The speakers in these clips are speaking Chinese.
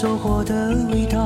收获的味道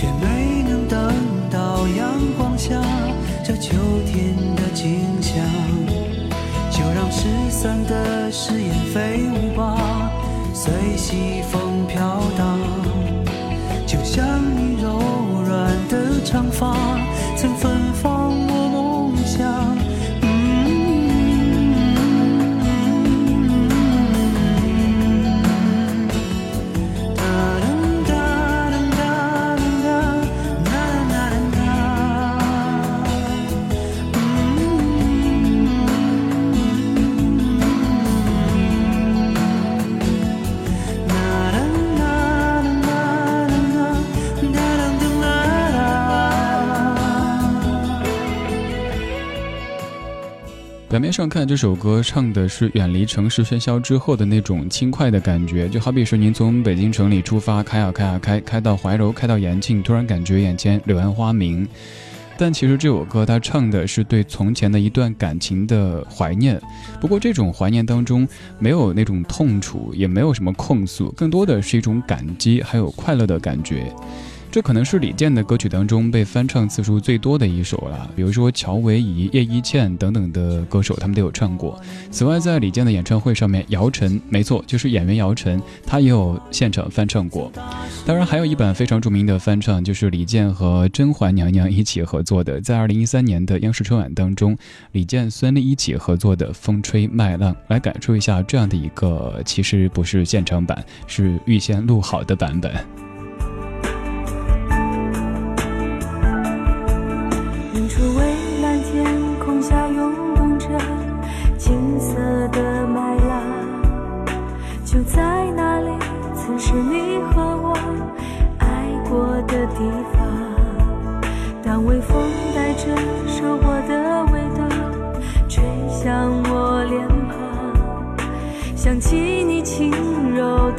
却没能等到阳光下这秋天的景象。就让失散的誓言飞舞吧，随西风飘荡。就像你柔软的长发，曾芬芳表面上看，这首歌唱的是远离城市喧嚣之后的那种轻快的感觉，就好比是您从北京城里出发，开啊开啊开，开到怀柔，开到延庆，突然感觉眼前柳暗花明。但其实这首歌它唱的是对从前的一段感情的怀念，不过这种怀念当中没有那种痛楚，也没有什么控诉，更多的是一种感激还有快乐的感觉。这可能是李健的歌曲当中被翻唱次数最多的一首了，比如说乔维怡、叶一茜等等的歌手，他们都有唱过。此外，在李健的演唱会上面，姚晨，没错，就是演员姚晨，她也有现场翻唱过。当然，还有一版非常著名的翻唱，就是李健和甄嬛娘娘一起合作的，在二零一三年的央视春晚当中，李健、孙俪一起合作的《风吹麦浪》，来感受一下这样的一个其实不是现场版，是预先录好的版本。就在那里，曾是你和我爱过的地方。当微风带着收获的味道吹向我脸庞，想起你轻柔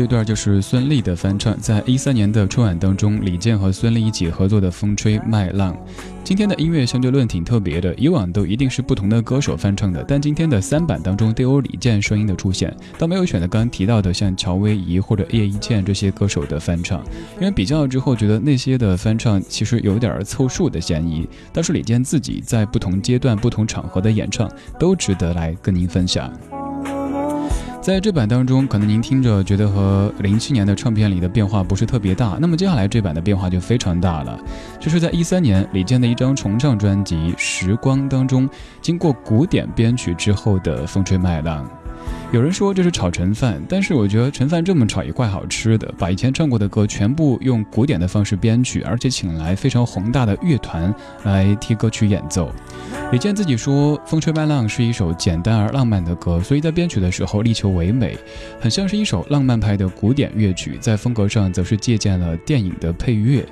这段就是孙俪的翻唱，在一三年的春晚当中，李健和孙俪一起合作的《风吹麦浪》。今天的音乐相对论挺特别的，以往都一定是不同的歌手翻唱的，但今天的三版当中都有李健声音的出现，倒没有选择刚刚提到的像乔薇怡或者叶一茜这些歌手的翻唱，因为比较之后觉得那些的翻唱其实有点凑数的嫌疑，但是李健自己在不同阶段、不同场合的演唱都值得来跟您分享。在这版当中，可能您听着觉得和零七年的唱片里的变化不是特别大，那么接下来这版的变化就非常大了。就是在一三年李健的一张重唱专辑《时光》当中，经过古典编曲之后的《风吹麦浪》。有人说这是炒陈饭，但是我觉得陈饭这么炒也怪好吃的。把以前唱过的歌全部用古典的方式编曲，而且请来非常宏大的乐团来替歌曲演奏。李健自己说，《风吹麦浪》是一首简单而浪漫的歌，所以在编曲的时候力求唯美，很像是一首浪漫派的古典乐曲。在风格上，则是借鉴了电影的配乐。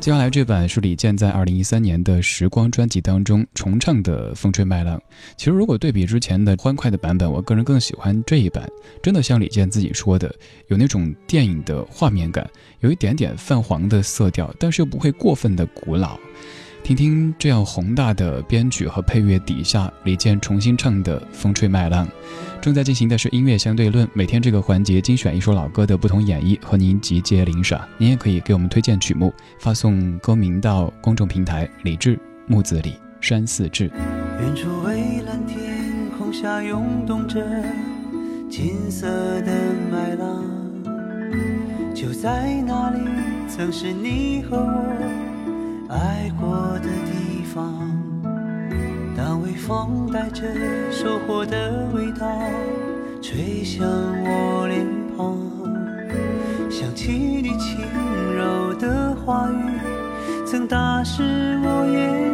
接下来这版是李健在二零一三年的《时光》专辑当中重唱的《风吹麦浪》。其实，如果对比之前的欢快的版本，我个人更喜喜欢这一版。真的像李健自己说的，有那种电影的画面感，有一点点泛黄的色调，但是又不会过分的古老。听听这样宏大的编曲和配乐底下，李健重新唱的《风吹麦浪》。正在进行的是音乐相对论，每天这个环节精选一首老歌的不同演绎，和您集结领赏。您也可以给我们推荐曲目，发送歌名到公众平台“李志木子李山寺志”。远处蔚蓝天空下涌动着金色的麦浪，就在那里，曾是你和我。爱过的地方，当微风带着收获的味道吹向我脸庞，想起你轻柔的话语，曾打湿我眼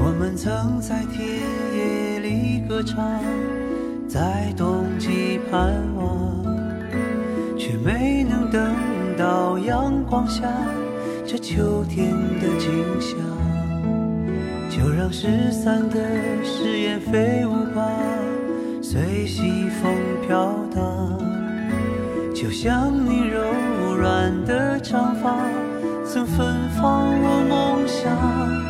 我们曾在田野里歌唱，在冬季盼望，却没能等到阳光下这秋天的景象。就让失散的誓言飞舞吧，随西风飘荡。就像你柔软的长发，曾芬芳我梦想。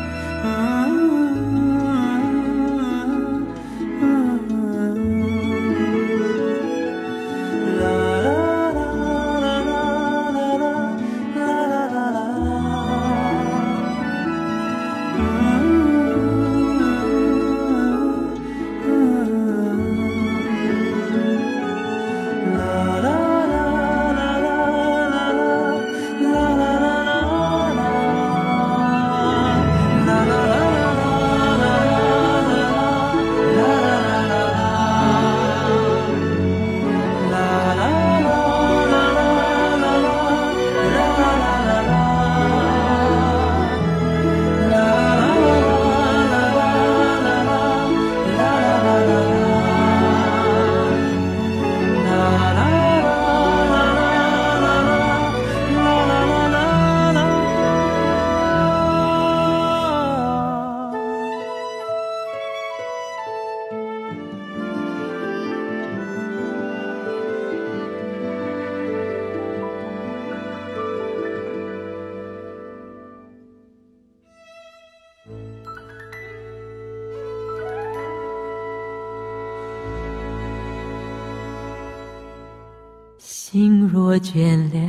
心若倦了，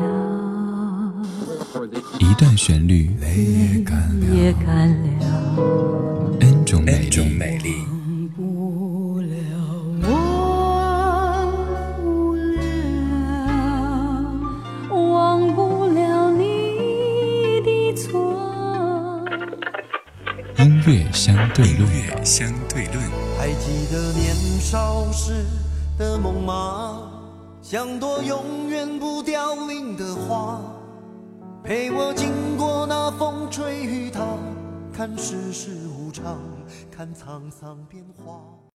一段旋律也干了，N 种美丽。忘不了，忘不了，忘不了你的错。音乐相对论，音乐相对论。还记得年少时的梦吗？像朵永远不凋零的花，陪我经过那风吹雨打，看世事无常，看沧桑变化。